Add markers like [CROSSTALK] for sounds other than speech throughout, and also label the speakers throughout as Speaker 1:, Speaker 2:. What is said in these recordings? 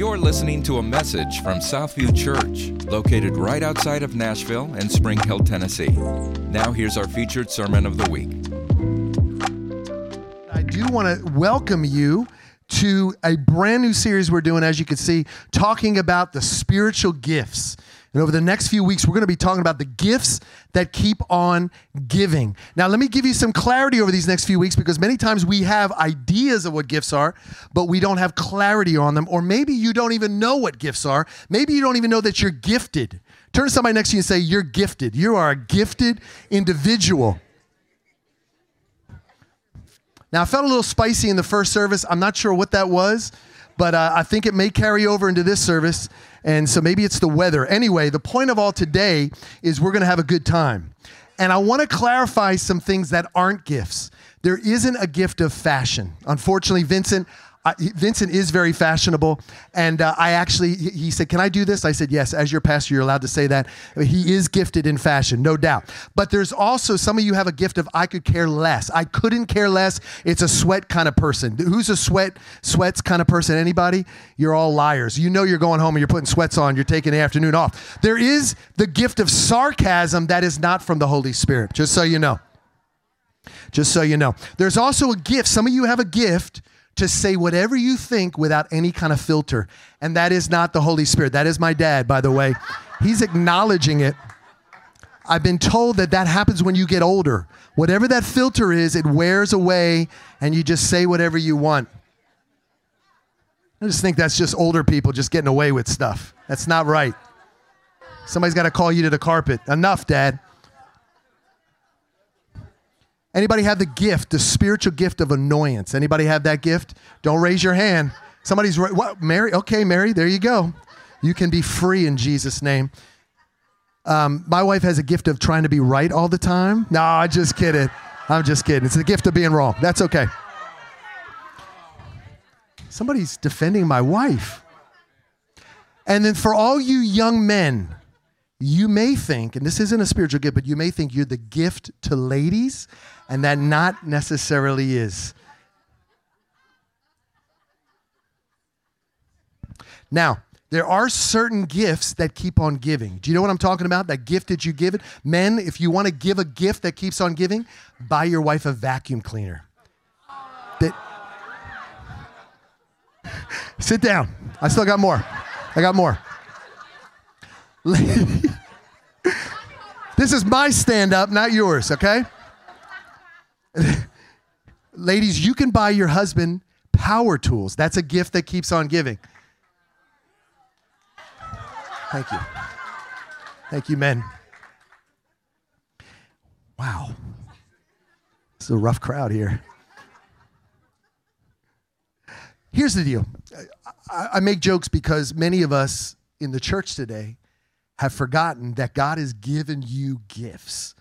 Speaker 1: You're listening to a message from Southview Church, located right outside of Nashville and Spring Hill, Tennessee. Now, here's our featured sermon of the week.
Speaker 2: I do want to welcome you to a brand new series we're doing, as you can see, talking about the spiritual gifts. And over the next few weeks, we're going to be talking about the gifts that keep on giving. Now, let me give you some clarity over these next few weeks because many times we have ideas of what gifts are, but we don't have clarity on them. Or maybe you don't even know what gifts are. Maybe you don't even know that you're gifted. Turn to somebody next to you and say, You're gifted. You are a gifted individual. Now, I felt a little spicy in the first service. I'm not sure what that was, but uh, I think it may carry over into this service. And so maybe it's the weather. Anyway, the point of all today is we're going to have a good time. And I want to clarify some things that aren't gifts. There isn't a gift of fashion. Unfortunately, Vincent, uh, Vincent is very fashionable, and uh, I actually he said, "Can I do this?" I said, "Yes." As your pastor, you're allowed to say that. He is gifted in fashion, no doubt. But there's also some of you have a gift of I could care less. I couldn't care less. It's a sweat kind of person. Who's a sweat sweats kind of person? Anybody? You're all liars. You know you're going home and you're putting sweats on. You're taking the afternoon off. There is the gift of sarcasm that is not from the Holy Spirit. Just so you know. Just so you know. There's also a gift. Some of you have a gift to say whatever you think without any kind of filter. And that is not the Holy Spirit. That is my dad, by the way. He's acknowledging it. I've been told that that happens when you get older. Whatever that filter is, it wears away and you just say whatever you want. I just think that's just older people just getting away with stuff. That's not right. Somebody's got to call you to the carpet. Enough, dad. Anybody have the gift, the spiritual gift of annoyance? Anybody have that gift? Don't raise your hand. Somebody's right. what? Mary? Okay, Mary. There you go. You can be free in Jesus' name. Um, my wife has a gift of trying to be right all the time. No, I'm just kidding. I'm just kidding. It's the gift of being wrong. That's okay. Somebody's defending my wife. And then for all you young men, you may think, and this isn't a spiritual gift, but you may think you're the gift to ladies and that not necessarily is. Now, there are certain gifts that keep on giving. Do you know what I'm talking about? That gift that you give it? Men, if you want to give a gift that keeps on giving, buy your wife a vacuum cleaner. That, [LAUGHS] sit down. I still got more. I got more. [LAUGHS] this is my stand up, not yours, okay? Ladies, you can buy your husband power tools. That's a gift that keeps on giving. Thank you. Thank you, men. Wow. This is a rough crowd here. Here's the deal I, I make jokes because many of us in the church today have forgotten that God has given you gifts.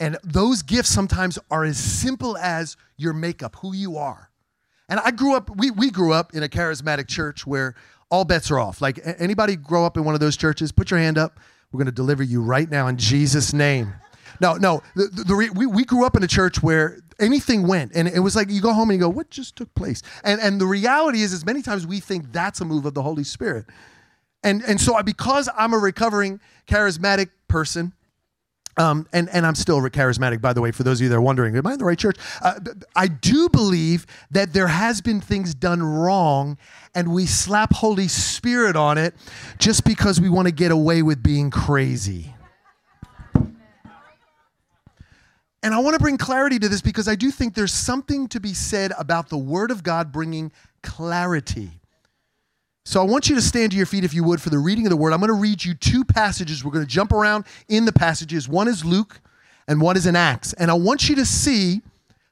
Speaker 2: And those gifts sometimes are as simple as your makeup, who you are. And I grew up, we, we grew up in a charismatic church where all bets are off. Like anybody grow up in one of those churches, put your hand up. We're going to deliver you right now in Jesus' name. No, no, the, the, we, we grew up in a church where anything went. And it was like you go home and you go, what just took place? And, and the reality is, is many times we think that's a move of the Holy Spirit. And, and so because I'm a recovering charismatic person, um, and, and I'm still charismatic, by the way, for those of you that are wondering, am I in the right church? Uh, I do believe that there has been things done wrong, and we slap Holy Spirit on it just because we want to get away with being crazy. And I want to bring clarity to this because I do think there's something to be said about the Word of God bringing clarity. So I want you to stand to your feet, if you would, for the reading of the word. I'm going to read you two passages. We're going to jump around in the passages. One is Luke and one is in Acts. And I want you to see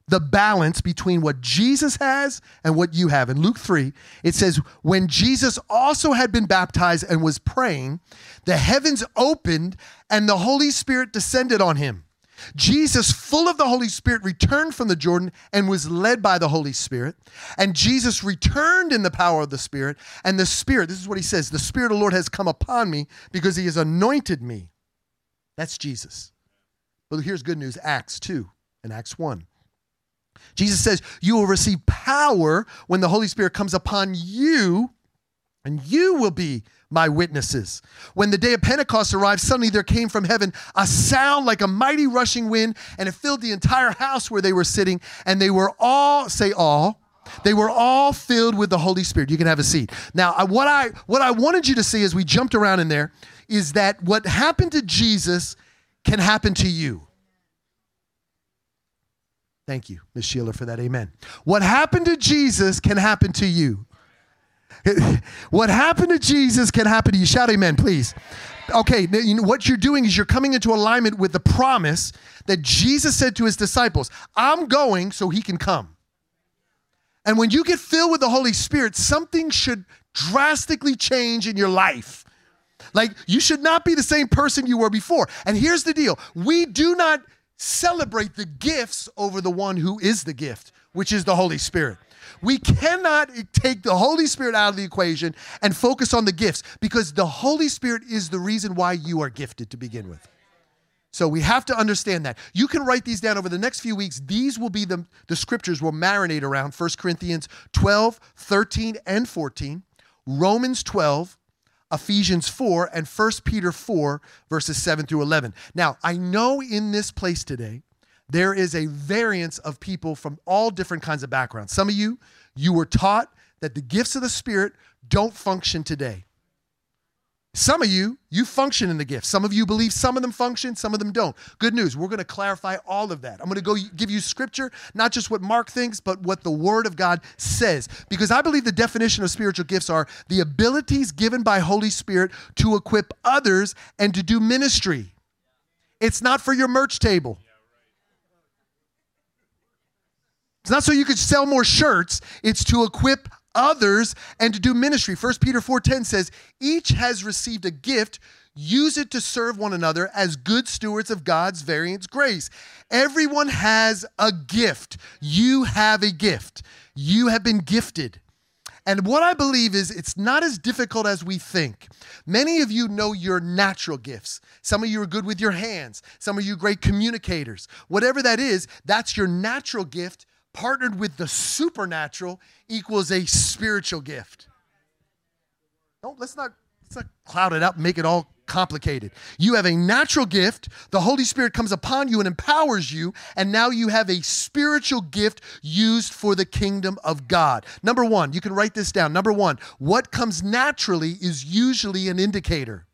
Speaker 2: the balance between what Jesus has and what you have. In Luke 3, it says, When Jesus also had been baptized and was praying, the heavens opened and the Holy Spirit descended on him. Jesus, full of the Holy Spirit, returned from the Jordan and was led by the Holy Spirit. And Jesus returned in the power of the Spirit. And the Spirit, this is what he says the Spirit of the Lord has come upon me because he has anointed me. That's Jesus. But here's good news Acts 2 and Acts 1. Jesus says, You will receive power when the Holy Spirit comes upon you. And you will be my witnesses. When the day of Pentecost arrived, suddenly there came from heaven a sound like a mighty rushing wind, and it filled the entire house where they were sitting. And they were all, say all, they were all filled with the Holy Spirit. You can have a seat. Now, what I what I wanted you to see as we jumped around in there is that what happened to Jesus can happen to you. Thank you, Miss Sheila, for that. Amen. What happened to Jesus can happen to you. [LAUGHS] what happened to Jesus can happen to you. Shout amen, please. Okay, you know, what you're doing is you're coming into alignment with the promise that Jesus said to his disciples I'm going so he can come. And when you get filled with the Holy Spirit, something should drastically change in your life. Like you should not be the same person you were before. And here's the deal we do not celebrate the gifts over the one who is the gift, which is the Holy Spirit. We cannot take the Holy Spirit out of the equation and focus on the gifts because the Holy Spirit is the reason why you are gifted to begin with. So we have to understand that. You can write these down over the next few weeks. These will be the, the scriptures will marinate around 1 Corinthians 12, 13, and 14, Romans 12, Ephesians 4, and 1 Peter 4, verses 7 through 11. Now, I know in this place today, there is a variance of people from all different kinds of backgrounds. Some of you, you were taught that the gifts of the Spirit don't function today. Some of you, you function in the gifts. Some of you believe some of them function, some of them don't. Good news, we're going to clarify all of that. I'm going to go give you scripture, not just what Mark thinks, but what the Word of God says. Because I believe the definition of spiritual gifts are the abilities given by Holy Spirit to equip others and to do ministry. It's not for your merch table. It's not so you could sell more shirts, it's to equip others and to do ministry. 1 Peter 4:10 says, "Each has received a gift, use it to serve one another as good stewards of God's various grace." Everyone has a gift. You have a gift. You have been gifted. And what I believe is it's not as difficult as we think. Many of you know your natural gifts. Some of you are good with your hands. Some of you great communicators. Whatever that is, that's your natural gift partnered with the supernatural equals a spiritual gift. No, let's not, let's not cloud it up and make it all complicated. You have a natural gift, the Holy Spirit comes upon you and empowers you, and now you have a spiritual gift used for the kingdom of God. Number one, you can write this down. Number one, what comes naturally is usually an indicator.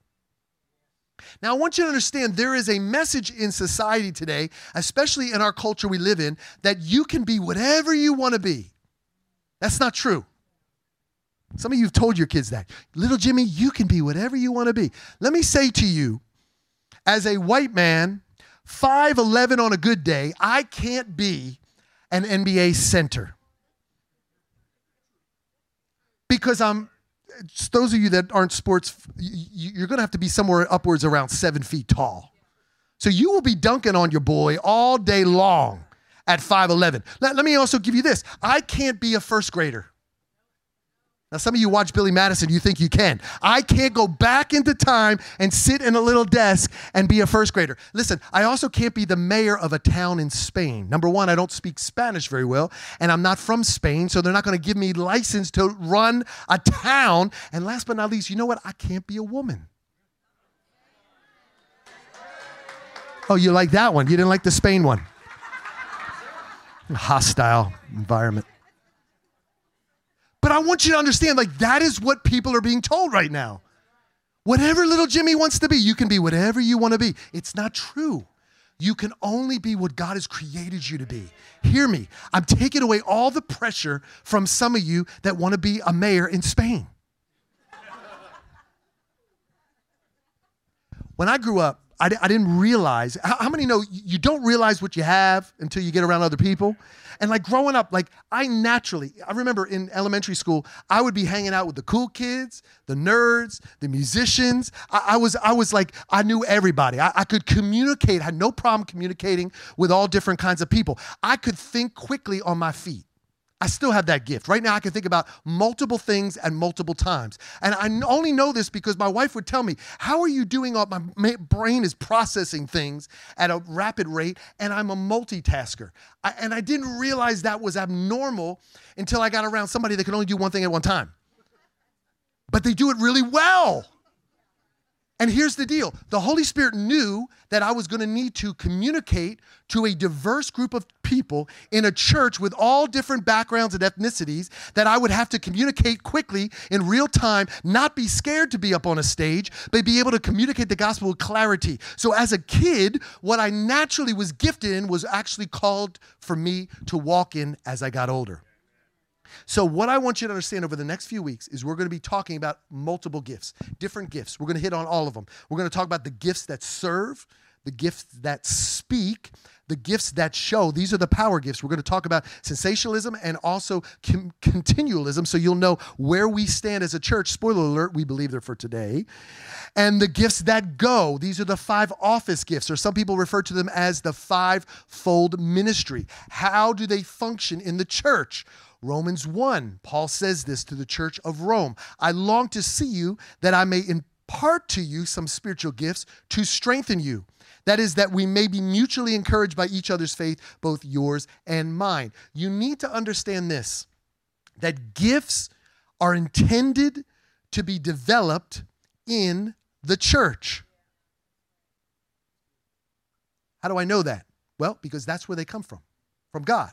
Speaker 2: Now, I want you to understand there is a message in society today, especially in our culture we live in, that you can be whatever you want to be. That's not true. Some of you have told your kids that. Little Jimmy, you can be whatever you want to be. Let me say to you, as a white man, 5'11 on a good day, I can't be an NBA center. Because I'm those of you that aren't sports, you're going to have to be somewhere upwards around seven feet tall. So you will be dunking on your boy all day long at 5'11. Let, let me also give you this I can't be a first grader. Now, some of you watch Billy Madison, you think you can. I can't go back into time and sit in a little desk and be a first grader. Listen, I also can't be the mayor of a town in Spain. Number one, I don't speak Spanish very well, and I'm not from Spain, so they're not going to give me license to run a town. And last but not least, you know what? I can't be a woman. Oh, you like that one? You didn't like the Spain one? Hostile environment. But I want you to understand, like, that is what people are being told right now. Whatever little Jimmy wants to be, you can be whatever you want to be. It's not true. You can only be what God has created you to be. Hear me. I'm taking away all the pressure from some of you that want to be a mayor in Spain. when I grew up, I, I didn't realize. How, how many know you don't realize what you have until you get around other people? And like growing up, like I naturally, I remember in elementary school, I would be hanging out with the cool kids, the nerds, the musicians. I, I was, I was like, I knew everybody. I, I could communicate, I had no problem communicating with all different kinds of people. I could think quickly on my feet. I still have that gift. Right now, I can think about multiple things at multiple times. And I only know this because my wife would tell me, How are you doing all my brain is processing things at a rapid rate, and I'm a multitasker. I, and I didn't realize that was abnormal until I got around somebody that can only do one thing at one time. but they do it really well. And here's the deal the Holy Spirit knew that I was going to need to communicate to a diverse group of people in a church with all different backgrounds and ethnicities, that I would have to communicate quickly in real time, not be scared to be up on a stage, but be able to communicate the gospel with clarity. So, as a kid, what I naturally was gifted in was actually called for me to walk in as I got older. So, what I want you to understand over the next few weeks is we're going to be talking about multiple gifts, different gifts. We're going to hit on all of them. We're going to talk about the gifts that serve, the gifts that speak, the gifts that show. These are the power gifts. We're going to talk about cessationalism and also com- continualism so you'll know where we stand as a church. Spoiler alert, we believe they're for today. And the gifts that go. These are the five office gifts, or some people refer to them as the five-fold ministry. How do they function in the church? Romans 1, Paul says this to the church of Rome I long to see you that I may impart to you some spiritual gifts to strengthen you. That is, that we may be mutually encouraged by each other's faith, both yours and mine. You need to understand this that gifts are intended to be developed in the church. How do I know that? Well, because that's where they come from, from God.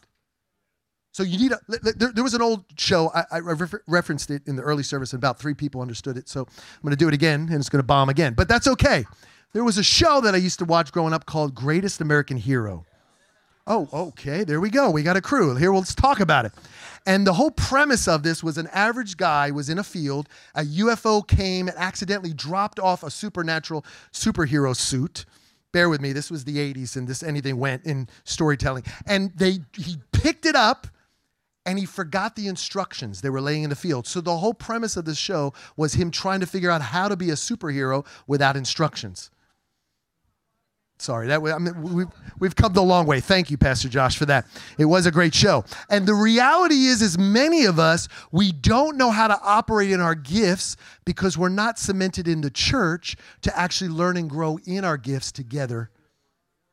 Speaker 2: So you need a. There, there was an old show. I, I refer, referenced it in the early service, and about three people understood it. So I'm going to do it again, and it's going to bomb again. But that's okay. There was a show that I used to watch growing up called Greatest American Hero. Oh, okay. There we go. We got a crew here. Let's talk about it. And the whole premise of this was an average guy was in a field. A UFO came and accidentally dropped off a supernatural superhero suit bear with me this was the 80s and this anything went in storytelling and they he picked it up and he forgot the instructions they were laying in the field. So the whole premise of the show was him trying to figure out how to be a superhero without instructions. Sorry, that I mean, we've, we've come the long way. Thank you, Pastor Josh, for that. It was a great show. And the reality is, is many of us, we don't know how to operate in our gifts because we're not cemented in the church to actually learn and grow in our gifts together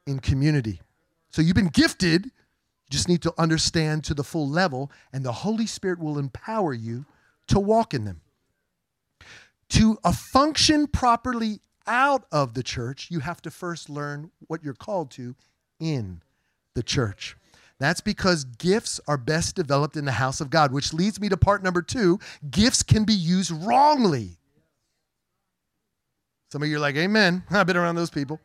Speaker 2: in community. So you've been gifted, you just need to understand to the full level, and the Holy Spirit will empower you to walk in them. To a function properly out of the church, you have to first learn what you're called to in the church. That's because gifts are best developed in the house of God, which leads me to part number two gifts can be used wrongly. Some of you are like, Amen. [LAUGHS] I've been around those people.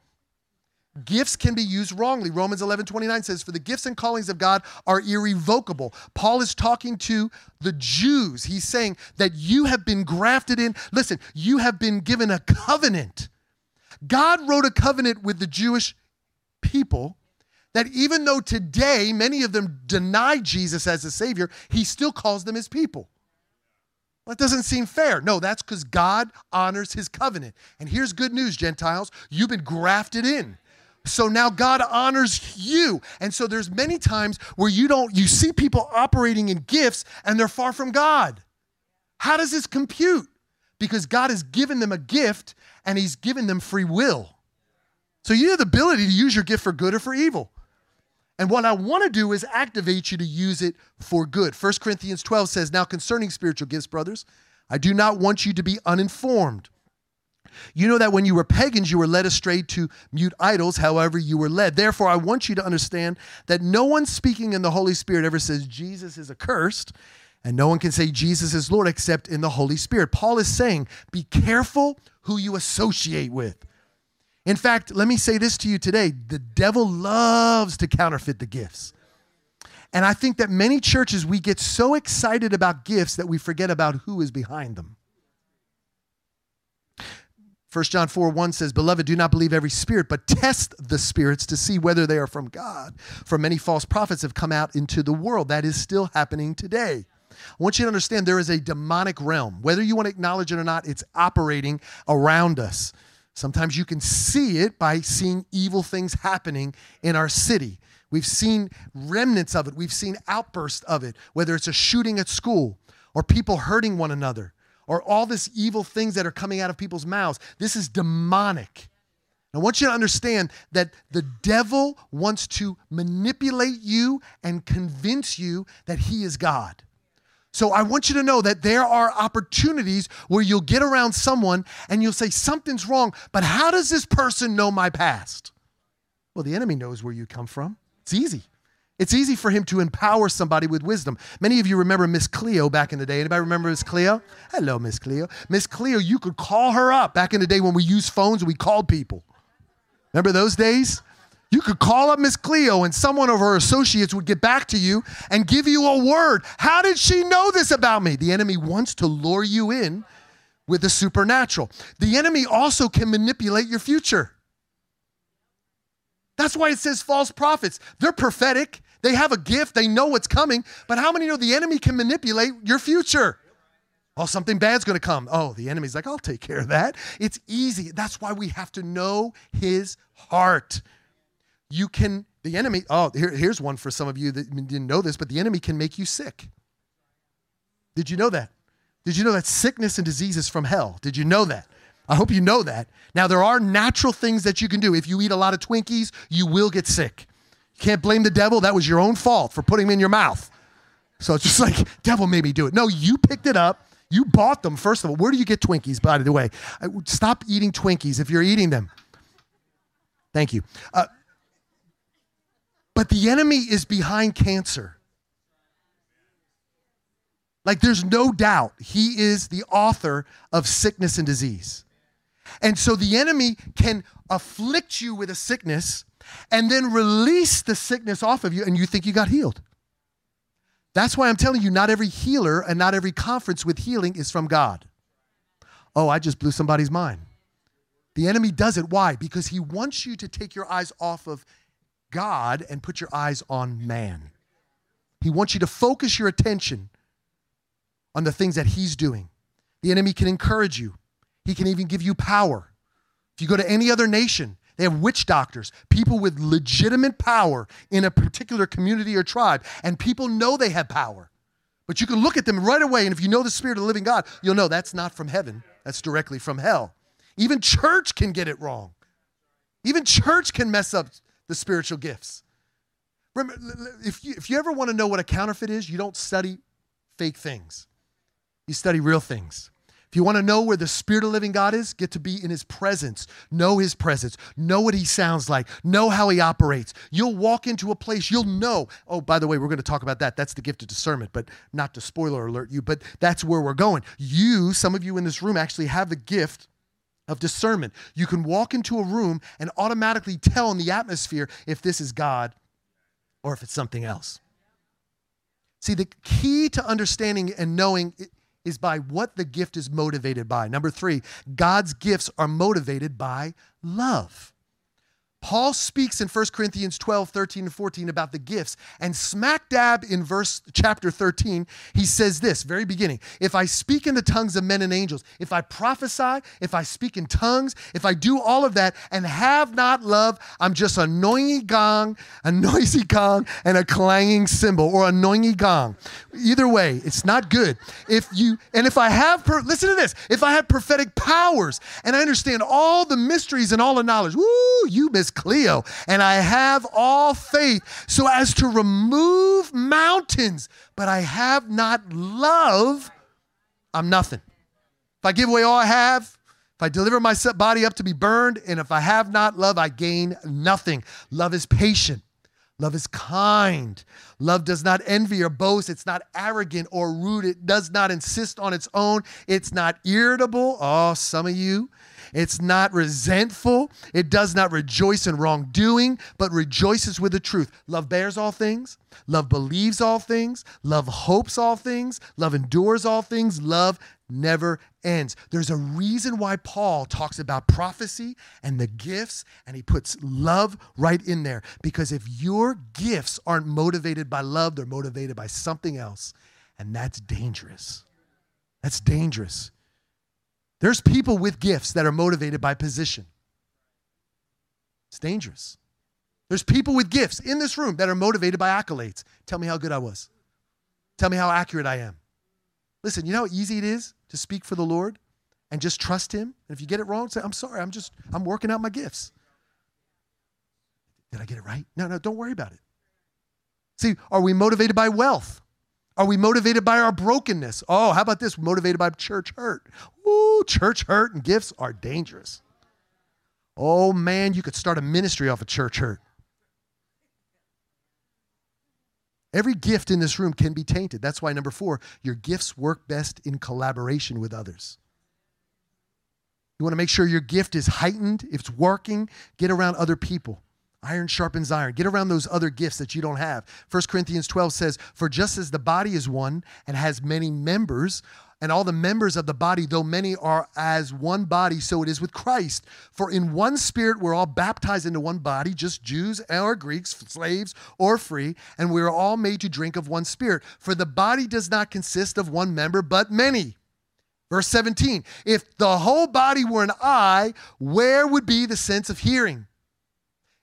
Speaker 2: Gifts can be used wrongly. Romans 11 29 says, For the gifts and callings of God are irrevocable. Paul is talking to the Jews. He's saying that you have been grafted in. Listen, you have been given a covenant. God wrote a covenant with the Jewish people that even though today many of them deny Jesus as a Savior, he still calls them his people. That doesn't seem fair. No, that's because God honors his covenant. And here's good news, Gentiles you've been grafted in. So now God honors you. And so there's many times where you don't you see people operating in gifts and they're far from God. How does this compute? Because God has given them a gift and he's given them free will. So you have the ability to use your gift for good or for evil. And what I want to do is activate you to use it for good. 1 Corinthians 12 says, Now concerning spiritual gifts, brothers, I do not want you to be uninformed. You know that when you were pagans, you were led astray to mute idols, however, you were led. Therefore, I want you to understand that no one speaking in the Holy Spirit ever says Jesus is accursed, and no one can say Jesus is Lord except in the Holy Spirit. Paul is saying, be careful who you associate with. In fact, let me say this to you today the devil loves to counterfeit the gifts. And I think that many churches, we get so excited about gifts that we forget about who is behind them. 1 John 4 1 says, Beloved, do not believe every spirit, but test the spirits to see whether they are from God. For many false prophets have come out into the world. That is still happening today. I want you to understand there is a demonic realm. Whether you want to acknowledge it or not, it's operating around us. Sometimes you can see it by seeing evil things happening in our city. We've seen remnants of it, we've seen outbursts of it, whether it's a shooting at school or people hurting one another or all this evil things that are coming out of people's mouths. This is demonic. I want you to understand that the devil wants to manipulate you and convince you that he is God. So I want you to know that there are opportunities where you'll get around someone and you'll say, Something's wrong, but how does this person know my past? Well, the enemy knows where you come from. It's easy. It's easy for him to empower somebody with wisdom. Many of you remember Miss Cleo back in the day. Anybody remember Miss Cleo? Hello, Miss Cleo. Miss Cleo, you could call her up back in the day when we used phones we called people. Remember those days? You could call up Miss Cleo and someone of her associates would get back to you and give you a word. How did she know this about me? The enemy wants to lure you in with the supernatural. The enemy also can manipulate your future. That's why it says false prophets. They're prophetic, they have a gift, they know what's coming, but how many know the enemy can manipulate your future? Oh, something bad's gonna come. Oh, the enemy's like, I'll take care of that. It's easy. That's why we have to know his heart you can, the enemy, oh, here, here's one for some of you that didn't know this, but the enemy can make you sick. Did you know that? Did you know that sickness and disease is from hell? Did you know that? I hope you know that. Now, there are natural things that you can do. If you eat a lot of Twinkies, you will get sick. You can't blame the devil. That was your own fault for putting them in your mouth. So it's just [LAUGHS] like, devil made me do it. No, you picked it up. You bought them, first of all. Where do you get Twinkies, by the way? Stop eating Twinkies if you're eating them. Thank you. Uh, but the enemy is behind cancer. Like there's no doubt he is the author of sickness and disease. And so the enemy can afflict you with a sickness and then release the sickness off of you and you think you got healed. That's why I'm telling you, not every healer and not every conference with healing is from God. Oh, I just blew somebody's mind. The enemy does it. Why? Because he wants you to take your eyes off of God and put your eyes on man. He wants you to focus your attention on the things that He's doing. The enemy can encourage you, he can even give you power. If you go to any other nation, they have witch doctors, people with legitimate power in a particular community or tribe, and people know they have power. But you can look at them right away, and if you know the Spirit of the living God, you'll know that's not from heaven, that's directly from hell. Even church can get it wrong. Even church can mess up the spiritual gifts. Remember, if you, if you ever want to know what a counterfeit is, you don't study fake things, you study real things. If you want to know where the Spirit of living God is, get to be in His presence. Know His presence. Know what He sounds like. Know how He operates. You'll walk into a place, you'll know. Oh, by the way, we're going to talk about that. That's the gift of discernment, but not to spoiler alert you, but that's where we're going. You, some of you in this room, actually have the gift of discernment. You can walk into a room and automatically tell in the atmosphere if this is God or if it's something else. See, the key to understanding and knowing is by what the gift is motivated by. Number three, God's gifts are motivated by love. Paul speaks in 1 Corinthians 12, 13, and 14 about the gifts. And smack dab in verse chapter 13, he says this, very beginning If I speak in the tongues of men and angels, if I prophesy, if I speak in tongues, if I do all of that and have not love, I'm just a noisy gong, a noisy gong, and a clanging cymbal, or a noisy gong. Either way, it's not good. If you, and if I have, per, listen to this, if I have prophetic powers and I understand all the mysteries and all the knowledge, woo, you miss Cleo, and I have all faith so as to remove mountains, but I have not love, I'm nothing. If I give away all I have, if I deliver my body up to be burned, and if I have not love, I gain nothing. Love is patient. Love is kind. Love does not envy or boast. It's not arrogant or rude. It does not insist on its own. It's not irritable. Oh, some of you, it's not resentful. It does not rejoice in wrongdoing, but rejoices with the truth. Love bears all things. Love believes all things. Love hopes all things. Love endures all things. Love never ends. There's a reason why Paul talks about prophecy and the gifts, and he puts love right in there. Because if your gifts aren't motivated by love, they're motivated by something else. And that's dangerous. That's dangerous. There's people with gifts that are motivated by position. It's dangerous. There's people with gifts in this room that are motivated by accolades. Tell me how good I was. Tell me how accurate I am. Listen, you know how easy it is to speak for the Lord and just trust Him? And if you get it wrong, say, I'm sorry, I'm just, I'm working out my gifts. Did I get it right? No, no, don't worry about it. See, are we motivated by wealth? Are we motivated by our brokenness? Oh, how about this? Motivated by church hurt. Ooh, church hurt and gifts are dangerous. Oh man, you could start a ministry off of church hurt. Every gift in this room can be tainted. That's why, number four, your gifts work best in collaboration with others. You want to make sure your gift is heightened, if it's working, get around other people. Iron sharpens iron. Get around those other gifts that you don't have. 1 Corinthians 12 says, For just as the body is one and has many members, and all the members of the body, though many are as one body, so it is with Christ. For in one spirit we're all baptized into one body, just Jews or Greeks, slaves or free, and we are all made to drink of one spirit. For the body does not consist of one member, but many. Verse 17 If the whole body were an eye, where would be the sense of hearing?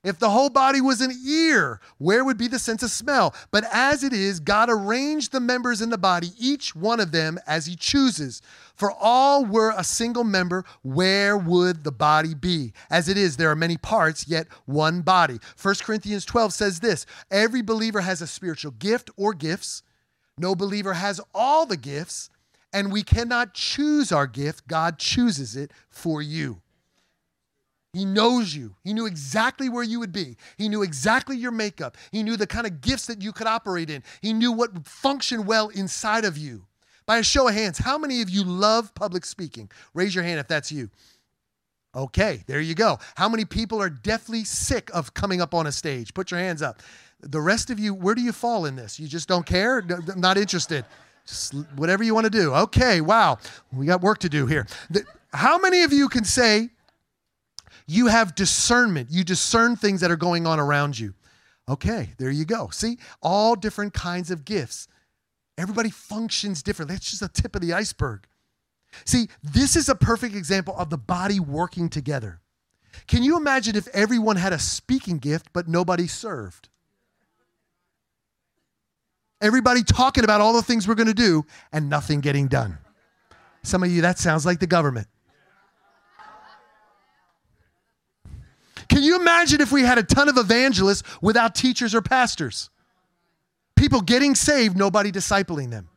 Speaker 2: If the whole body was an ear, where would be the sense of smell? But as it is, God arranged the members in the body, each one of them as he chooses. For all were a single member, where would the body be? As it is, there are many parts, yet one body. 1 Corinthians 12 says this Every believer has a spiritual gift or gifts. No believer has all the gifts, and we cannot choose our gift. God chooses it for you. He knows you. He knew exactly where you would be. He knew exactly your makeup. He knew the kind of gifts that you could operate in. He knew what would function well inside of you. By a show of hands, how many of you love public speaking? Raise your hand if that's you. Okay, there you go. How many people are deathly sick of coming up on a stage? Put your hands up. The rest of you, where do you fall in this? You just don't care? Not interested. Just whatever you want to do. Okay, wow. We got work to do here. How many of you can say, you have discernment. You discern things that are going on around you. Okay, there you go. See, all different kinds of gifts. Everybody functions differently. That's just a tip of the iceberg. See, this is a perfect example of the body working together. Can you imagine if everyone had a speaking gift, but nobody served? Everybody talking about all the things we're going to do and nothing getting done. Some of you, that sounds like the government. Can you imagine if we had a ton of evangelists without teachers or pastors? People getting saved, nobody discipling them.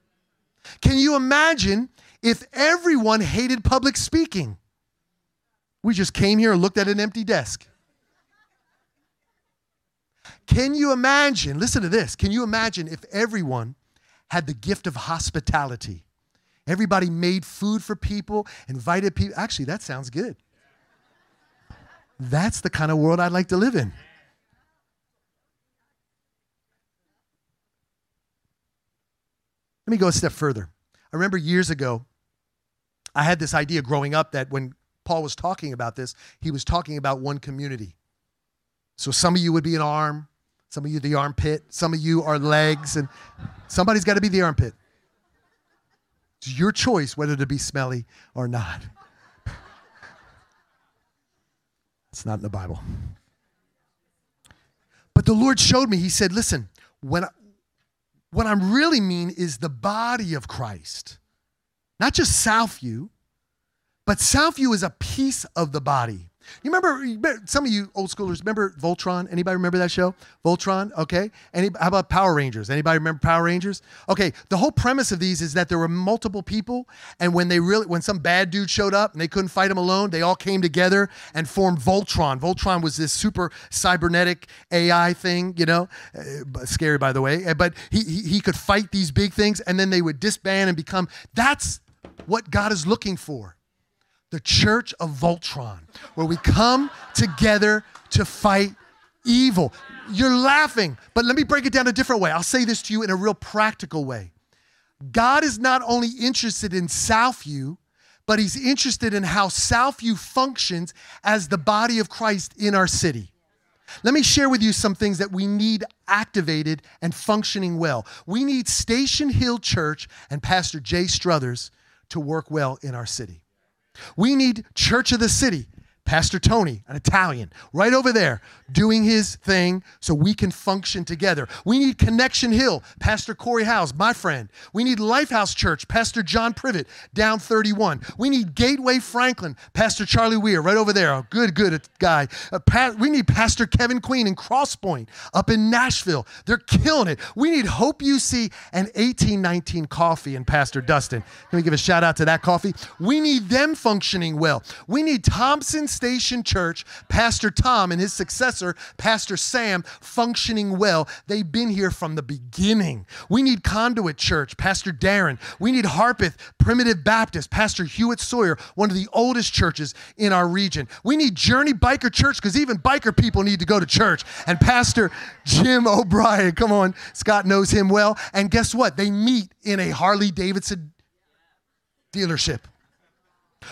Speaker 2: Can you imagine if everyone hated public speaking? We just came here and looked at an empty desk. Can you imagine? Listen to this. Can you imagine if everyone had the gift of hospitality? Everybody made food for people, invited people. Actually, that sounds good. That's the kind of world I'd like to live in. Let me go a step further. I remember years ago, I had this idea growing up that when Paul was talking about this, he was talking about one community. So some of you would be an arm, some of you the armpit, some of you are legs, and somebody's got to be the armpit. It's your choice whether to be smelly or not. It's not in the Bible. But the Lord showed me, He said, listen, when I, what I'm really mean is the body of Christ, not just Southview, but Southview is a piece of the body. You remember, some of you old schoolers remember Voltron? Anybody remember that show? Voltron, okay. Any, how about Power Rangers? Anybody remember Power Rangers? Okay, the whole premise of these is that there were multiple people, and when they really, when some bad dude showed up and they couldn't fight him alone, they all came together and formed Voltron. Voltron was this super cybernetic AI thing, you know, uh, scary by the way, uh, but he, he he could fight these big things, and then they would disband and become. That's what God is looking for the church of Voltron, where we come together to fight evil. You're laughing, but let me break it down a different way. I'll say this to you in a real practical way. God is not only interested in Southview, but He's interested in how Southview functions as the body of Christ in our city. Let me share with you some things that we need activated and functioning well. We need Station Hill Church and Pastor Jay Struthers to work well in our city. We need Church of the City, Pastor Tony, an Italian, right over there, doing his thing so we can function together. We need Connection Hill, Pastor Corey House, my friend. We need Lifehouse Church, Pastor John Privet, down 31. We need Gateway Franklin, Pastor Charlie Weir, right over there. Oh, good, good guy. Uh, we need Pastor Kevin Queen in Crosspoint, up in Nashville. They're killing it. We need Hope UC and 1819 Coffee and Pastor Dustin. Let me give a shout out to that coffee. We need them functioning well. We need Thompson Station Church, Pastor Tom and his successor, Pastor Sam, functioning well. They've been here from the beginning. We need Conduit Church, Pastor Darren. We need Harpeth Primitive Baptist, Pastor Hewitt Sawyer, one of the oldest churches in our region. We need Journey Biker Church because even biker people need to go to church. And Pastor Jim O'Brien, come on, Scott knows him well. And guess what? They meet in a Harley Davidson dealership.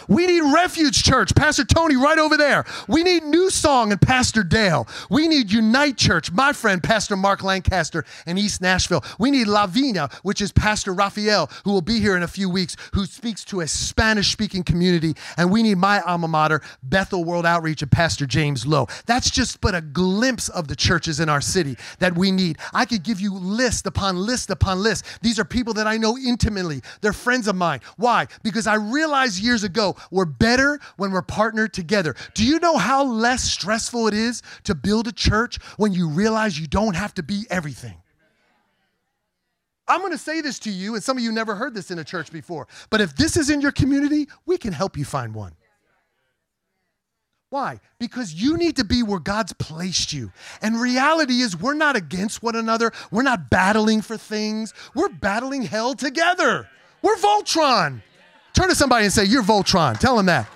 Speaker 2: We need Refuge Church, Pastor Tony right over there. We need New Song and Pastor Dale. We need Unite Church, my friend Pastor Mark Lancaster in East Nashville. We need Lavina, which is Pastor Raphael, who will be here in a few weeks, who speaks to a Spanish speaking community. And we need my alma mater, Bethel World Outreach, and Pastor James Lowe. That's just but a glimpse of the churches in our city that we need. I could give you list upon list upon list. These are people that I know intimately, they're friends of mine. Why? Because I realized years ago go. We're better when we're partnered together. Do you know how less stressful it is to build a church when you realize you don't have to be everything? I'm going to say this to you, and some of you never heard this in a church before, but if this is in your community, we can help you find one. Why? Because you need to be where God's placed you. And reality is, we're not against one another. We're not battling for things. We're battling hell together. We're Voltron. Turn to somebody and say, You're Voltron. Tell them that.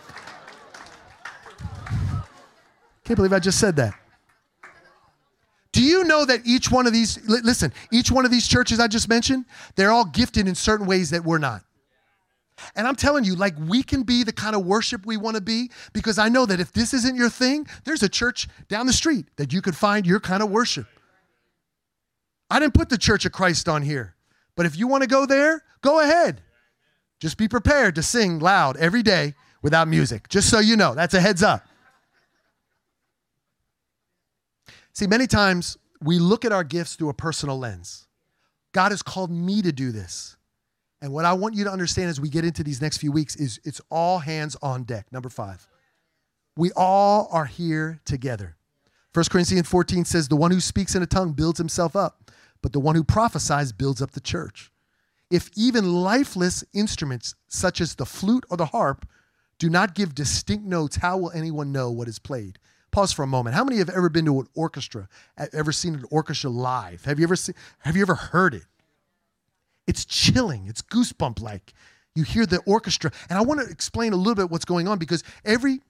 Speaker 2: Can't believe I just said that. Do you know that each one of these, listen, each one of these churches I just mentioned, they're all gifted in certain ways that we're not. And I'm telling you, like, we can be the kind of worship we want to be because I know that if this isn't your thing, there's a church down the street that you could find your kind of worship. I didn't put the Church of Christ on here, but if you want to go there, go ahead. Just be prepared to sing loud every day without music, just so you know. That's a heads up. See, many times we look at our gifts through a personal lens. God has called me to do this. And what I want you to understand as we get into these next few weeks is it's all hands on deck. Number five, we all are here together. 1 Corinthians 14 says, The one who speaks in a tongue builds himself up, but the one who prophesies builds up the church. If even lifeless instruments, such as the flute or the harp, do not give distinct notes, how will anyone know what is played? Pause for a moment. How many have ever been to an orchestra, uh, ever seen an orchestra live? Have you ever seen, have you ever heard it? It's chilling, it's goosebump like. You hear the orchestra, and I want to explain a little bit what's going on because every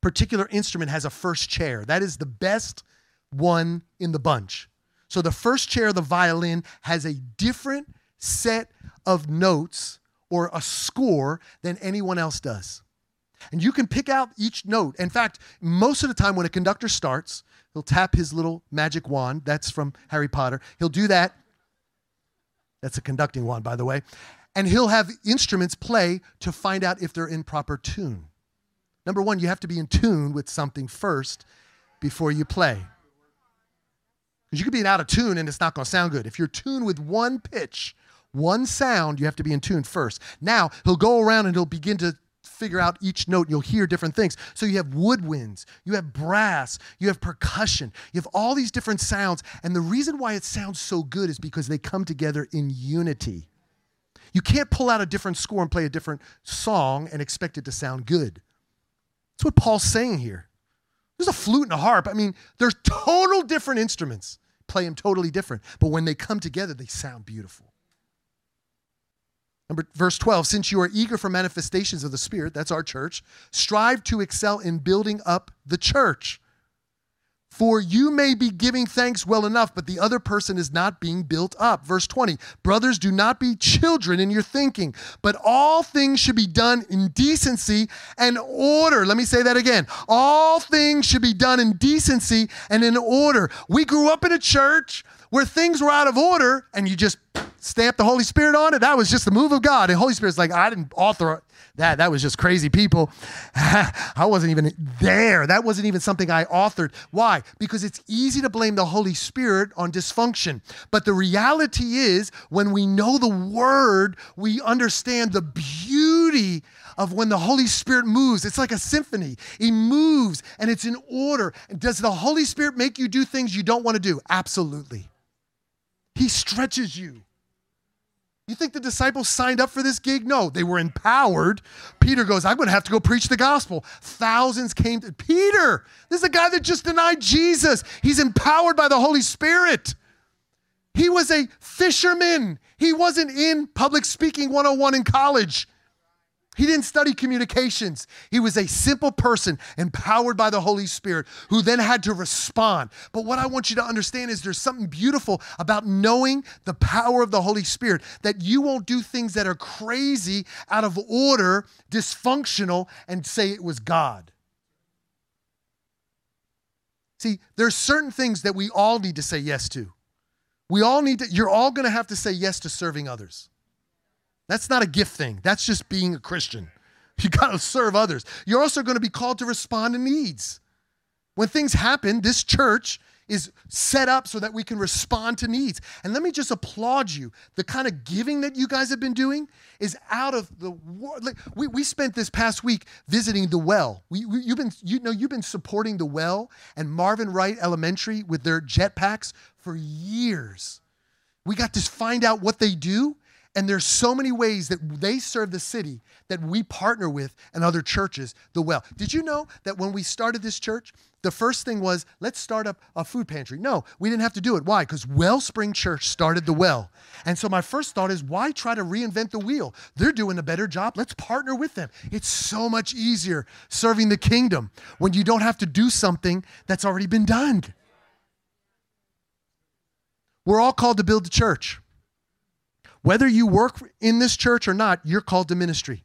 Speaker 2: particular instrument has a first chair. That is the best one in the bunch. So the first chair of the violin has a different set of notes or a score than anyone else does. And you can pick out each note. In fact, most of the time when a conductor starts, he'll tap his little magic wand. That's from Harry Potter. He'll do that. That's a conducting wand, by the way. And he'll have instruments play to find out if they're in proper tune. Number one, you have to be in tune with something first before you play. Because you could be out of tune and it's not going to sound good. If you're tuned with one pitch, one sound, you have to be in tune first. Now, he'll go around and he'll begin to figure out each note. You'll hear different things. So you have woodwinds, you have brass, you have percussion, you have all these different sounds. And the reason why it sounds so good is because they come together in unity. You can't pull out a different score and play a different song and expect it to sound good. That's what Paul's saying here. There's a flute and a harp. I mean, they're total different instruments. Play them totally different. But when they come together, they sound beautiful. Number, verse 12, since you are eager for manifestations of the Spirit, that's our church, strive to excel in building up the church. For you may be giving thanks well enough, but the other person is not being built up. Verse 20, brothers, do not be children in your thinking, but all things should be done in decency and order. Let me say that again. All things should be done in decency and in order. We grew up in a church where things were out of order and you just stamp the Holy Spirit on it. That was just the move of God. And Holy Spirit's like, I didn't author that. That was just crazy people. [LAUGHS] I wasn't even there. That wasn't even something I authored. Why? Because it's easy to blame the Holy Spirit on dysfunction. But the reality is, when we know the word, we understand the beauty of when the Holy Spirit moves. It's like a symphony. He moves and it's in order. Does the Holy Spirit make you do things you don't want to do? Absolutely. He stretches you. You think the disciples signed up for this gig? No, they were empowered. Peter goes, I'm going to have to go preach the gospel. Thousands came to Peter. This is a guy that just denied Jesus. He's empowered by the Holy Spirit. He was a fisherman. He wasn't in public speaking 101 in college. He didn't study communications. He was a simple person empowered by the Holy Spirit who then had to respond. But what I want you to understand is there's something beautiful about knowing the power of the Holy Spirit that you won't do things that are crazy, out of order, dysfunctional, and say it was God. See, there's certain things that we all need to say yes to. We all need to, you're all going to have to say yes to serving others. That's not a gift thing. That's just being a Christian. You got to serve others. You're also going to be called to respond to needs. When things happen, this church is set up so that we can respond to needs. And let me just applaud you. The kind of giving that you guys have been doing is out of the world. We, we spent this past week visiting the well. We, we, you've been, you know, you've been supporting the well and Marvin Wright Elementary with their jetpacks for years. We got to find out what they do and there's so many ways that they serve the city that we partner with and other churches the well. Did you know that when we started this church, the first thing was let's start up a food pantry? No, we didn't have to do it. Why? Because Wellspring Church started the well. And so my first thought is why try to reinvent the wheel? They're doing a better job. Let's partner with them. It's so much easier serving the kingdom when you don't have to do something that's already been done. We're all called to build the church. Whether you work in this church or not, you're called to ministry.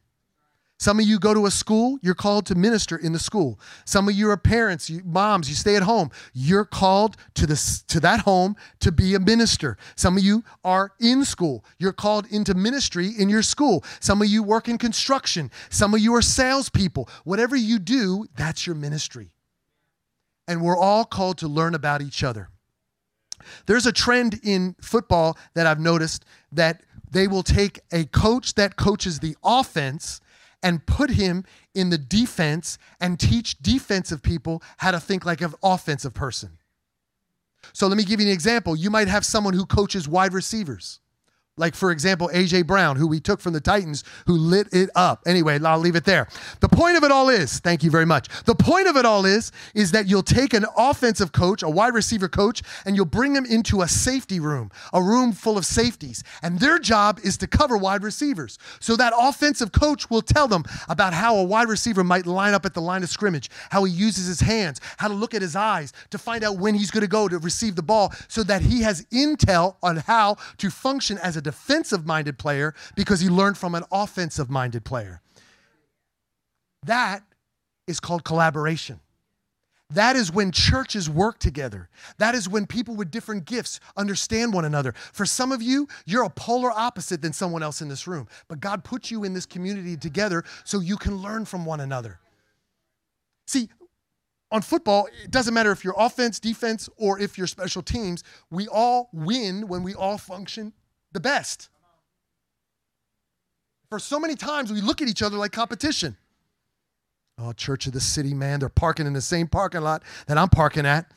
Speaker 2: Some of you go to a school, you're called to minister in the school. Some of you are parents, you, moms, you stay at home. You're called to, this, to that home to be a minister. Some of you are in school. You're called into ministry in your school. Some of you work in construction. Some of you are salespeople. Whatever you do, that's your ministry. And we're all called to learn about each other. There's a trend in football that I've noticed that they will take a coach that coaches the offense and put him in the defense and teach defensive people how to think like an offensive person. So let me give you an example. You might have someone who coaches wide receivers. Like, for example, A.J. Brown, who we took from the Titans, who lit it up. Anyway, I'll leave it there. The point of it all is, thank you very much. The point of it all is, is that you'll take an offensive coach, a wide receiver coach, and you'll bring them into a safety room, a room full of safeties. And their job is to cover wide receivers. So that offensive coach will tell them about how a wide receiver might line up at the line of scrimmage, how he uses his hands, how to look at his eyes to find out when he's going to go to receive the ball so that he has intel on how to function as a defensive minded player because he learned from an offensive minded player. That is called collaboration. That is when churches work together. That is when people with different gifts understand one another. For some of you, you're a polar opposite than someone else in this room, but God put you in this community together so you can learn from one another. See, on football, it doesn't matter if you're offense, defense, or if you're special teams, we all win when we all function the best. For so many times, we look at each other like competition. Oh, Church of the City, man, they're parking in the same parking lot that I'm parking at.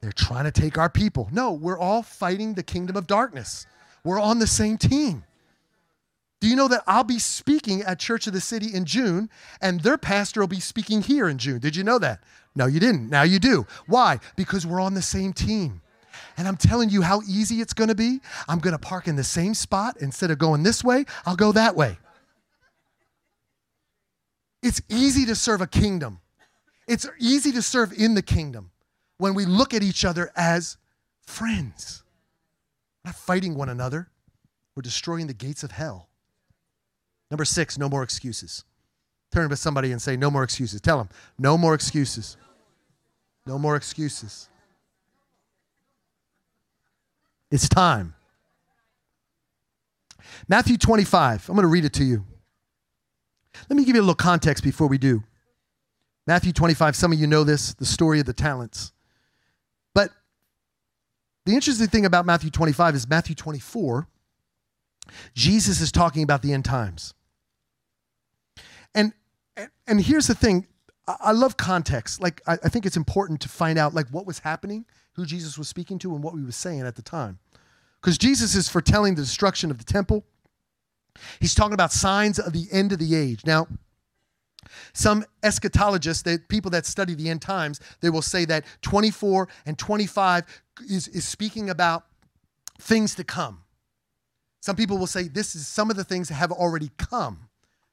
Speaker 2: They're trying to take our people. No, we're all fighting the kingdom of darkness. We're on the same team. Do you know that I'll be speaking at Church of the City in June and their pastor will be speaking here in June? Did you know that? No, you didn't. Now you do. Why? Because we're on the same team. And I'm telling you how easy it's going to be. I'm going to park in the same spot. Instead of going this way, I'll go that way. It's easy to serve a kingdom. It's easy to serve in the kingdom when we look at each other as friends. not fighting one another. We're destroying the gates of hell. Number six, no more excuses. Turn to somebody and say, No more excuses. Tell them, No more excuses. No more excuses. It's time. Matthew 25. I'm going to read it to you. Let me give you a little context before we do. Matthew 25, some of you know this, the story of the talents. But the interesting thing about Matthew 25 is Matthew 24, Jesus is talking about the end times. And and here's the thing, I love context. Like I, think it's important to find out like what was happening, who Jesus was speaking to, and what he was saying at the time. Because Jesus is foretelling the destruction of the temple. He's talking about signs of the end of the age. Now, some eschatologists, the people that study the end times, they will say that 24 and 25 is, is speaking about things to come. Some people will say this is some of the things that have already come.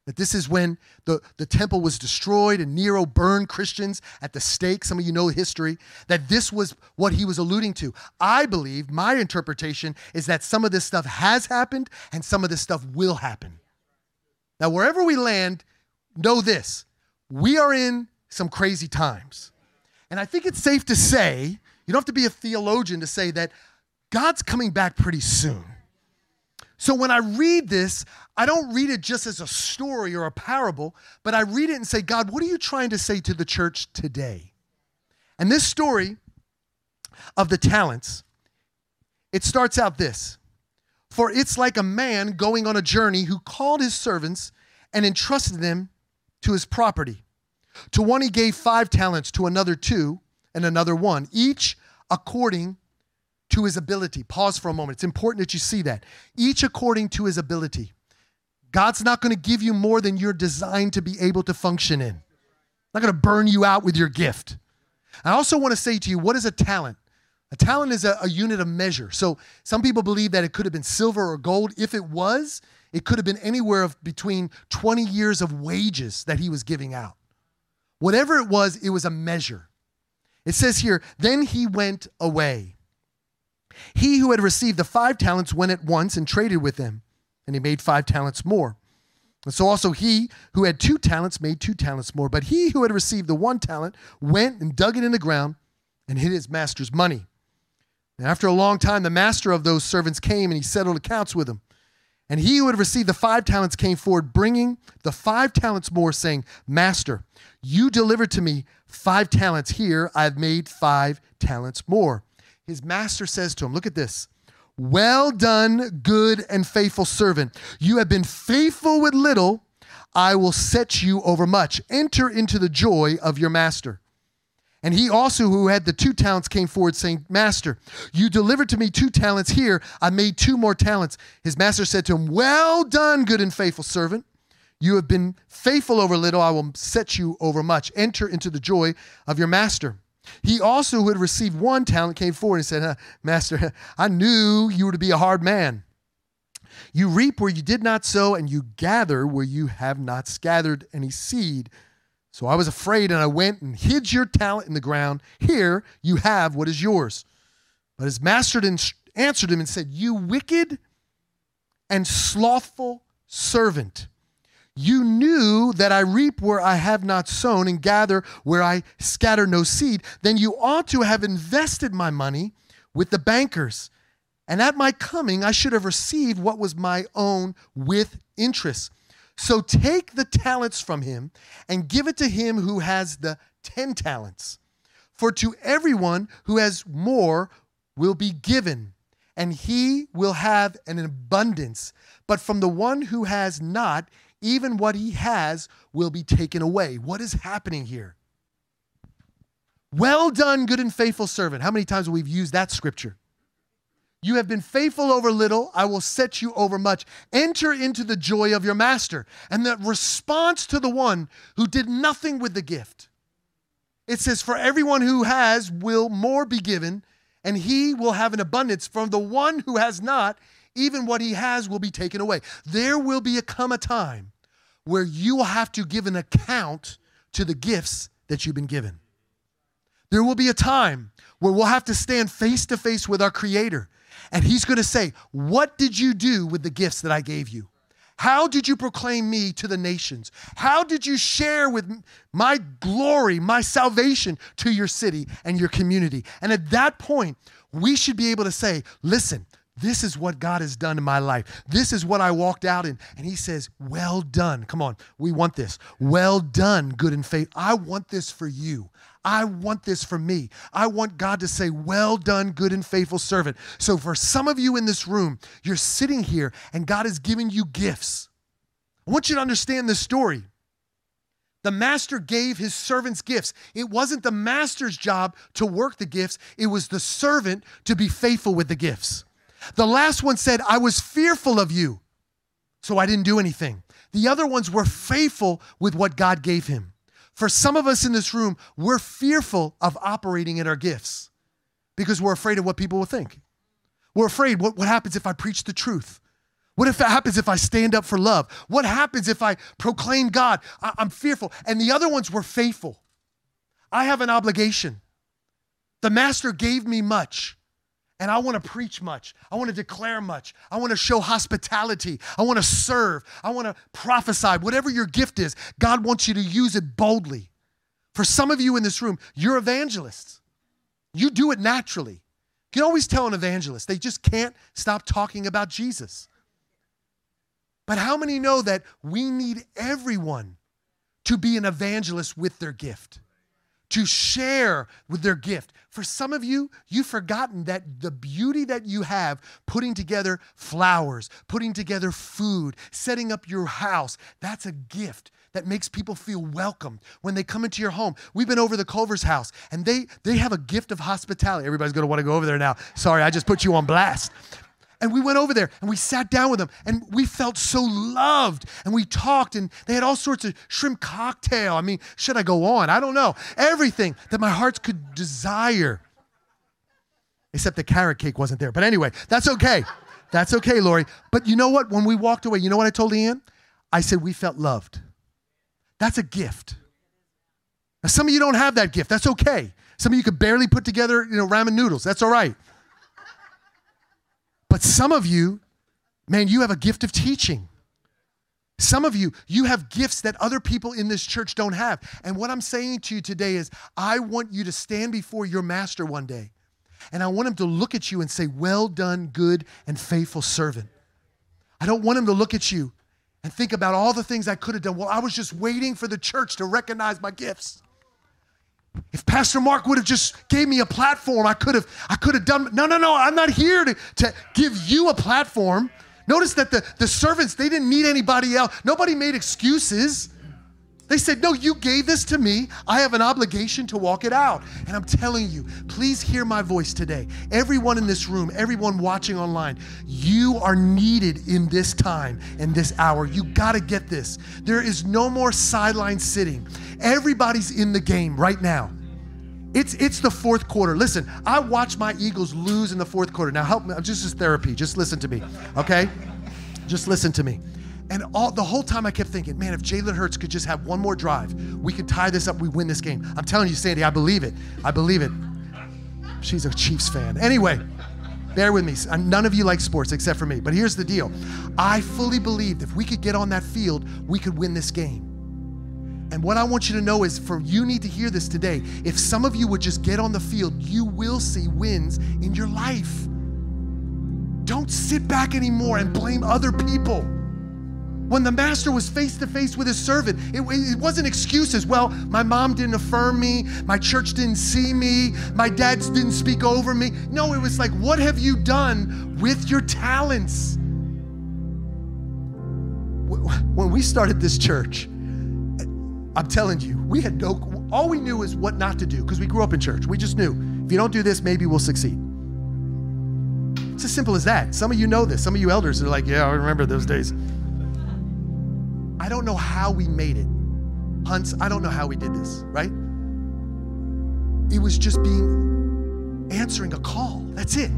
Speaker 2: That this is when the, the temple was destroyed and Nero burned Christians at the stake. Some of you know history. That this was what he was alluding to. I believe, my interpretation is that some of this stuff has happened and some of this stuff will happen. Now, wherever we land, know this we are in some crazy times. And I think it's safe to say, you don't have to be a theologian to say that God's coming back pretty soon. So when I read this, I don't read it just as a story or a parable, but I read it and say, God, what are you trying to say to the church today? And this story of the talents, it starts out this For it's like a man going on a journey who called his servants and entrusted them to his property. To one he gave five talents, to another two, and another one, each according to his ability. Pause for a moment. It's important that you see that. Each according to his ability. God's not going to give you more than you're designed to be able to function in. Not going to burn you out with your gift. I also want to say to you, what is a talent? A talent is a, a, unit of measure. So some people believe that it could have been silver or gold. If it was, it could have been anywhere of between 20 years of wages that he was giving out. Whatever it was, it was a measure. It says here, then he went away. He who had received the five talents went at once and traded with them, and he made five talents more. And so also he who had two talents made two talents more. But he who had received the one talent went and dug it in the ground and hid his master's money. And after a long time, the master of those servants came and he settled accounts with them. And he who had received the five talents came forward, bringing the five talents more, saying, Master, you delivered to me five talents. Here I've made five talents more his master says to him, Look at this. Well done, good and faithful servant. You have been faithful with little, I will set you over much. Enter into the joy of your master. And he also, who had the two talents, came forward, saying, Master, you delivered to me two talents. Here, I made two more talents. His master said to him, Well done, good and faithful servant. You have been faithful over little, I will set you over much. Enter into the joy of your master. He also, who had received one talent, came forward and said, Master, I knew you were to be a hard man. You reap where you did not sow, and you gather where you have not scattered any seed. So I was afraid, and I went and hid your talent in the ground. Here you have what is yours. But his master answered him and said, You wicked and slothful servant. You knew that I reap where I have not sown and gather where I scatter no seed. Then you ought to have invested my money with the bankers. And at my coming, I should have received what was my own with interest. So take the talents from him and give it to him who has the 10 talents. For to everyone who has more will be given, and he will have an abundance. But from the one who has not, even what he has will be taken away. What is happening here? Well done, good and faithful servant. How many times we've we used that scripture? You have been faithful over little, I will set you over much. Enter into the joy of your master. And the response to the one who did nothing with the gift. It says, For everyone who has will more be given, and he will have an abundance. From the one who has not, even what he has will be taken away. There will be a come a time where you will have to give an account to the gifts that you've been given. There will be a time where we'll have to stand face to face with our creator and he's going to say, "What did you do with the gifts that I gave you?" How did you proclaim me to the nations? How did you share with my glory, my salvation to your city and your community? And at that point, we should be able to say, listen, This is what God has done in my life. This is what I walked out in. And he says, Well done. Come on, we want this. Well done, good and faith. I want this for you. I want this for me. I want God to say, Well done, good and faithful servant. So, for some of you in this room, you're sitting here and God is giving you gifts. I want you to understand this story. The master gave his servants gifts. It wasn't the master's job to work the gifts, it was the servant to be faithful with the gifts. The last one said, I was fearful of you, so I didn't do anything. The other ones were faithful with what God gave him. For some of us in this room, we're fearful of operating in our gifts because we're afraid of what people will think. We're afraid what, what happens if I preach the truth? What if it happens if I stand up for love? What happens if I proclaim God? I, I'm fearful. And the other ones were faithful. I have an obligation. The master gave me much. And I want to preach much. I want to declare much. I want to show hospitality. I want to serve. I want to prophesy. Whatever your gift is, God wants you to use it boldly. For some of you in this room, you're evangelists. You do it naturally. You can always tell an evangelist, they just can't stop talking about Jesus. But how many know that we need everyone to be an evangelist with their gift? To share with their gift. For some of you, you've forgotten that the beauty that you have putting together flowers, putting together food, setting up your house, that's a gift that makes people feel welcome when they come into your home. We've been over the Culver's house and they they have a gift of hospitality. Everybody's going to want to go over there now. Sorry, I just put you on blast. And we went over there and we sat down with them and we felt so loved and we talked and they had all sorts of shrimp cocktail. I mean, should I go on? I don't know. Everything that my heart could desire. Except the carrot cake wasn't there. But anyway, that's okay. That's okay, Lori. But you know what? When we walked away, you know what I told Ian? I said, we felt loved. That's a gift. Now, some of you don't have that gift. That's okay. Some of you could barely put together, you know, ramen noodles. That's all right. But some of you, man, you have a gift of teaching. Some of you, you have gifts that other people in this church don't have. And what I'm saying to you today is, I want you to stand before your master one day. And I want him to look at you and say, Well done, good and faithful servant. I don't want him to look at you and think about all the things I could have done. Well, I was just waiting for the church to recognize my gifts. If Pastor Mark would have just gave me a platform, I could have I could have done no no no, I'm not here to, to give you a platform. Notice that the, the servants, they didn't need anybody else. Nobody made excuses. They said, No, you gave this to me. I have an obligation to walk it out. And I'm telling you, please hear my voice today. Everyone in this room, everyone watching online, you are needed in this time, in this hour. You got to get this. There is no more sideline sitting. Everybody's in the game right now. It's it's the fourth quarter. Listen, I watched my Eagles lose in the fourth quarter. Now help me. Just as therapy. Just listen to me, okay? Just listen to me. And all the whole time I kept thinking, man, if Jalen Hurts could just have one more drive, we could tie this up. We win this game. I'm telling you, Sandy, I believe it. I believe it. She's a Chiefs fan. Anyway, bear with me. Uh, none of you like sports except for me. But here's the deal. I fully believed if we could get on that field, we could win this game. And what I want you to know is for you need to hear this today. If some of you would just get on the field, you will see wins in your life. Don't sit back anymore and blame other people. When the master was face to face with his servant, it, it, wasn't excuses. Well, my mom didn't affirm me, my church didn't see me, my dad didn't speak over me. No, it was like, what have you done with your talents? When we started this church, I'm telling you, we had no, all we knew is what not to do because we grew up in church. We just knew if you don't do this, maybe we'll succeed. It's as simple as that. Some of you know this. Some of you elders are like, yeah, I remember those days. I don't know how we made it. Hunts, I don't know how we did this, right? It was just being answering a call. That's it.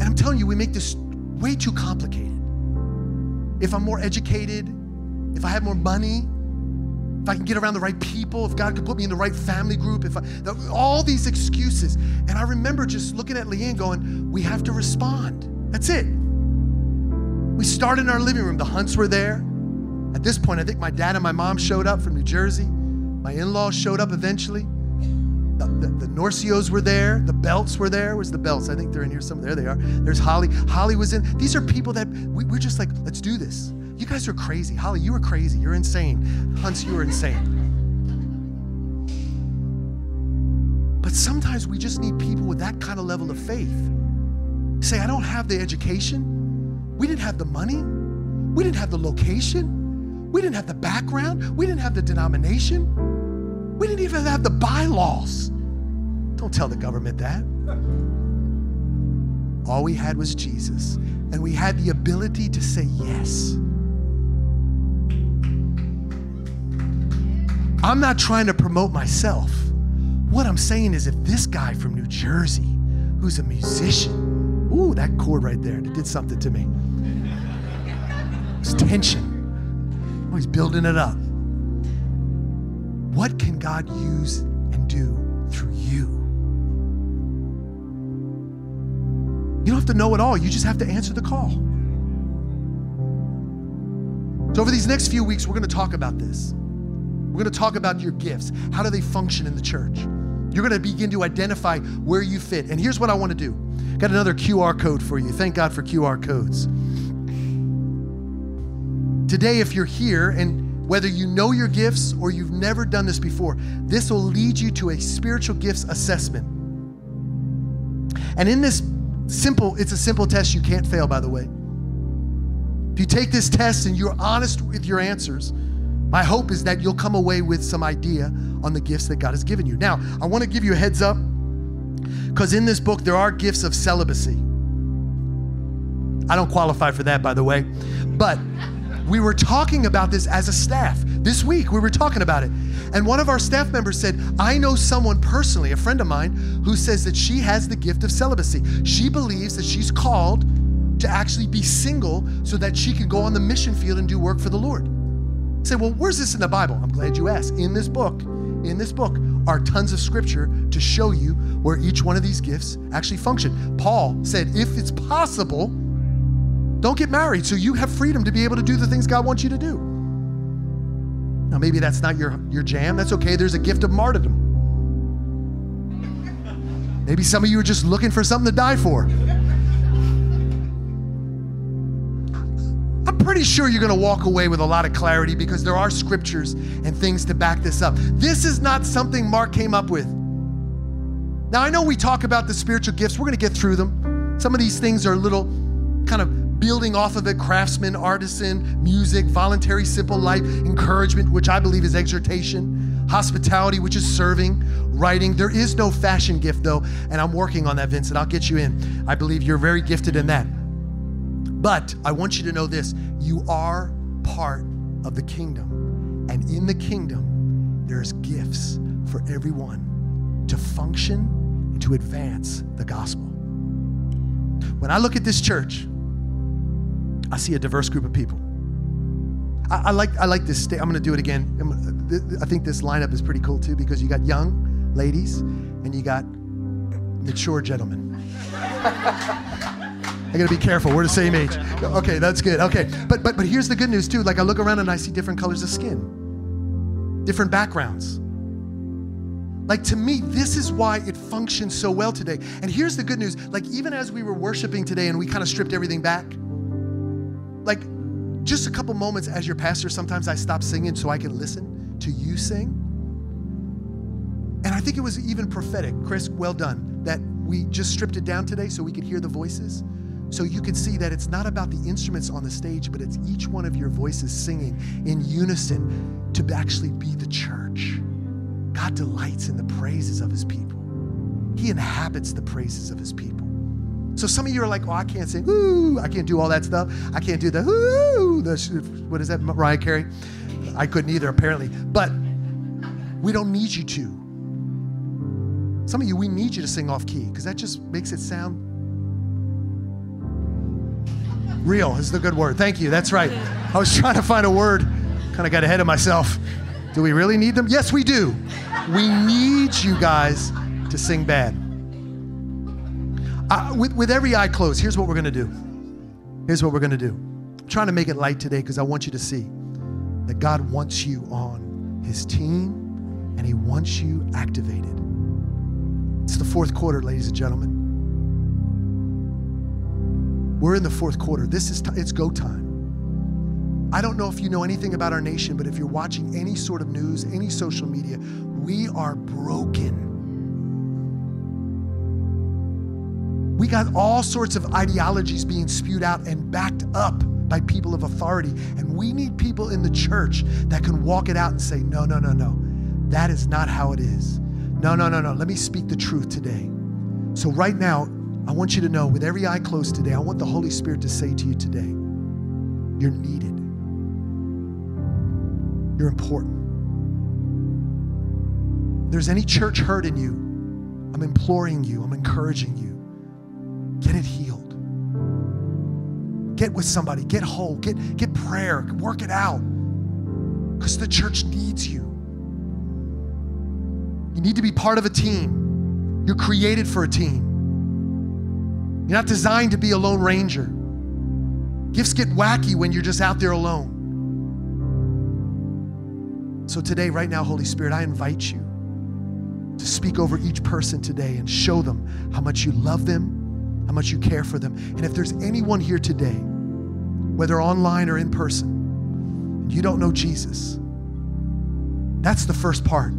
Speaker 2: And I'm telling you, we make this way too complicated. If I'm more educated, if I have more money, if I can get around the right people, if God could put me in the right family group, if I, all these excuses. And I remember just looking at Leanne going, we have to respond. That's it. We started in our living room. The Hunts were there. At this point, I think my dad and my mom showed up from New Jersey. My in laws showed up eventually. The, the, the Norcios were there. The Belts were there. Where's the Belts? I think they're in here somewhere. There they are. There's Holly. Holly was in. These are people that we, we're just like, let's do this. You guys are crazy. Holly, you were crazy. You're insane. Hunts, you were insane. But sometimes we just need people with that kind of level of faith. Say, I don't have the education. We didn't have the money. We didn't have the location. We didn't have the background. We didn't have the denomination. We didn't even have the bylaws. Don't tell the government that. All we had was Jesus, and we had the ability to say yes. I'm not trying to promote myself. What I'm saying is, if this guy from New Jersey, who's a musician, ooh, that chord right there, it did something to me. It's tension. Oh, he's building it up. What can God use and do through you? You don't have to know it all, you just have to answer the call. So, over these next few weeks, we're going to talk about this. We're going to talk about your gifts. How do they function in the church? You're going to begin to identify where you fit. And here's what I want to do got another QR code for you. Thank God for QR codes. Today, if you're here and whether you know your gifts or you've never done this before, this will lead you to a spiritual gifts assessment. And in this simple, it's a simple test you can't fail, by the way. If you take this test and you're honest with your answers, my hope is that you'll come away with some idea on the gifts that God has given you. Now, I want to give you a heads up because in this book, there are gifts of celibacy. I don't qualify for that, by the way, but we were talking about this as a staff. This week, we were talking about it. And one of our staff members said, I know someone personally, a friend of mine, who says that she has the gift of celibacy. She believes that she's called to actually be single so that she can go on the mission field and do work for the Lord. Say, well, where's this in the Bible? I'm glad you asked. In this book, in this book are tons of scripture to show you where each one of these gifts actually function. Paul said, if it's possible, don't get married so you have freedom to be able to do the things God wants you to do. Now, maybe that's not your, your jam. That's okay. There's a gift of martyrdom. Maybe some of you are just looking for something to die for. I'm pretty sure you're going to walk away with a lot of clarity because there are scriptures and things to back this up. This is not something Mark came up with. Now, I know we talk about the spiritual gifts, we're going to get through them. Some of these things are a little kind of building off of it craftsman, artisan, music, voluntary, simple life, encouragement, which I believe is exhortation, hospitality, which is serving, writing. There is no fashion gift, though, and I'm working on that, Vincent. I'll get you in. I believe you're very gifted in that. But I want you to know this you are part of the kingdom. And in the kingdom, there's gifts for everyone to function and to advance the gospel. When I look at this church, I see a diverse group of people. I, I like I like this. Sta- I'm going to do it again. I think this lineup is pretty cool too because you got young ladies and you got mature gentlemen. I gotta be careful. We're the same age. Okay, that's good. Okay, but but but here's the good news too. Like I look around and I see different colors of skin, different backgrounds. Like to me, this is why it functions so well today. And here's the good news. Like even as we were worshiping today and we kind of stripped everything back, like just a couple moments as your pastor, sometimes I stop singing so I can listen to you sing. And I think it was even prophetic. Chris, well done. That we just stripped it down today so we could hear the voices. So you can see that it's not about the instruments on the stage, but it's each one of your voices singing in unison to actually be the church. God delights in the praises of his people. He inhabits the praises of his people. So some of you are like, oh, I can't sing, ooh, I can't do all that stuff. I can't do the, ooh, the, what is that, Mariah Carey? I couldn't either, apparently. But we don't need you to. Some of you, we need you to sing off key because that just makes it sound Real is the good word. Thank you. That's right. I was trying to find a word, kind of got ahead of myself. Do we really need them? Yes, we do. We need you guys to sing bad. Uh, with, with every eye closed, here's what we're going to do. Here's what we're going to do. I'm trying to make it light today because I want you to see that God wants you on his team and he wants you activated. It's the fourth quarter, ladies and gentlemen. We're in the fourth quarter. This is t- it's go time. I don't know if you know anything about our nation, but if you're watching any sort of news, any social media, we are broken. We got all sorts of ideologies being spewed out and backed up by people of authority. And we need people in the church that can walk it out and say, no, no, no, no. That is not how it is. No, no, no, no. Let me speak the truth today. So, right now, I want you to know with every eye closed today, I want the Holy Spirit to say to you today, you're needed. You're important. If there's any church hurt in you, I'm imploring you, I'm encouraging you. Get it healed. Get with somebody, get whole, get, get prayer, work it out. Because the church needs you. You need to be part of a team. You're created for a team. You're not designed to be a lone ranger. Gifts get wacky when you're just out there alone. So, today, right now, Holy Spirit, I invite you to speak over each person today and show them how much you love them, how much you care for them. And if there's anyone here today, whether online or in person, you don't know Jesus, that's the first part.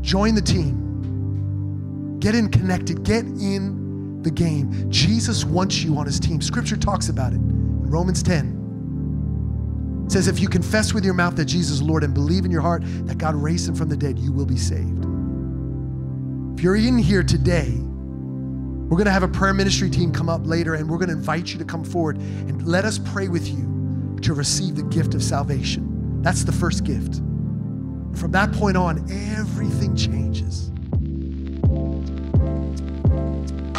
Speaker 2: Join the team, get in connected, get in the game. Jesus wants you on his team. Scripture talks about it in Romans 10. It says, if you confess with your mouth that Jesus is Lord and believe in your heart that God raised him from the dead, you will be saved. If you're in here today, we're going to have a prayer ministry team come up later and we're going to invite you to come forward and let us pray with you to receive the gift of salvation. That's the first gift. From that point on, everything changes.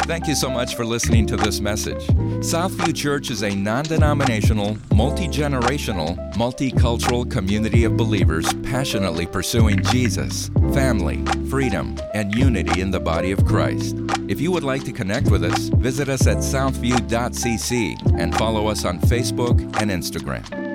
Speaker 1: Thank you so much for listening to this message. Southview Church is a non denominational, multi generational, multicultural community of believers passionately pursuing Jesus, family, freedom, and unity in the body of Christ. If you would like to connect with us, visit us at southview.cc and follow us on Facebook and Instagram.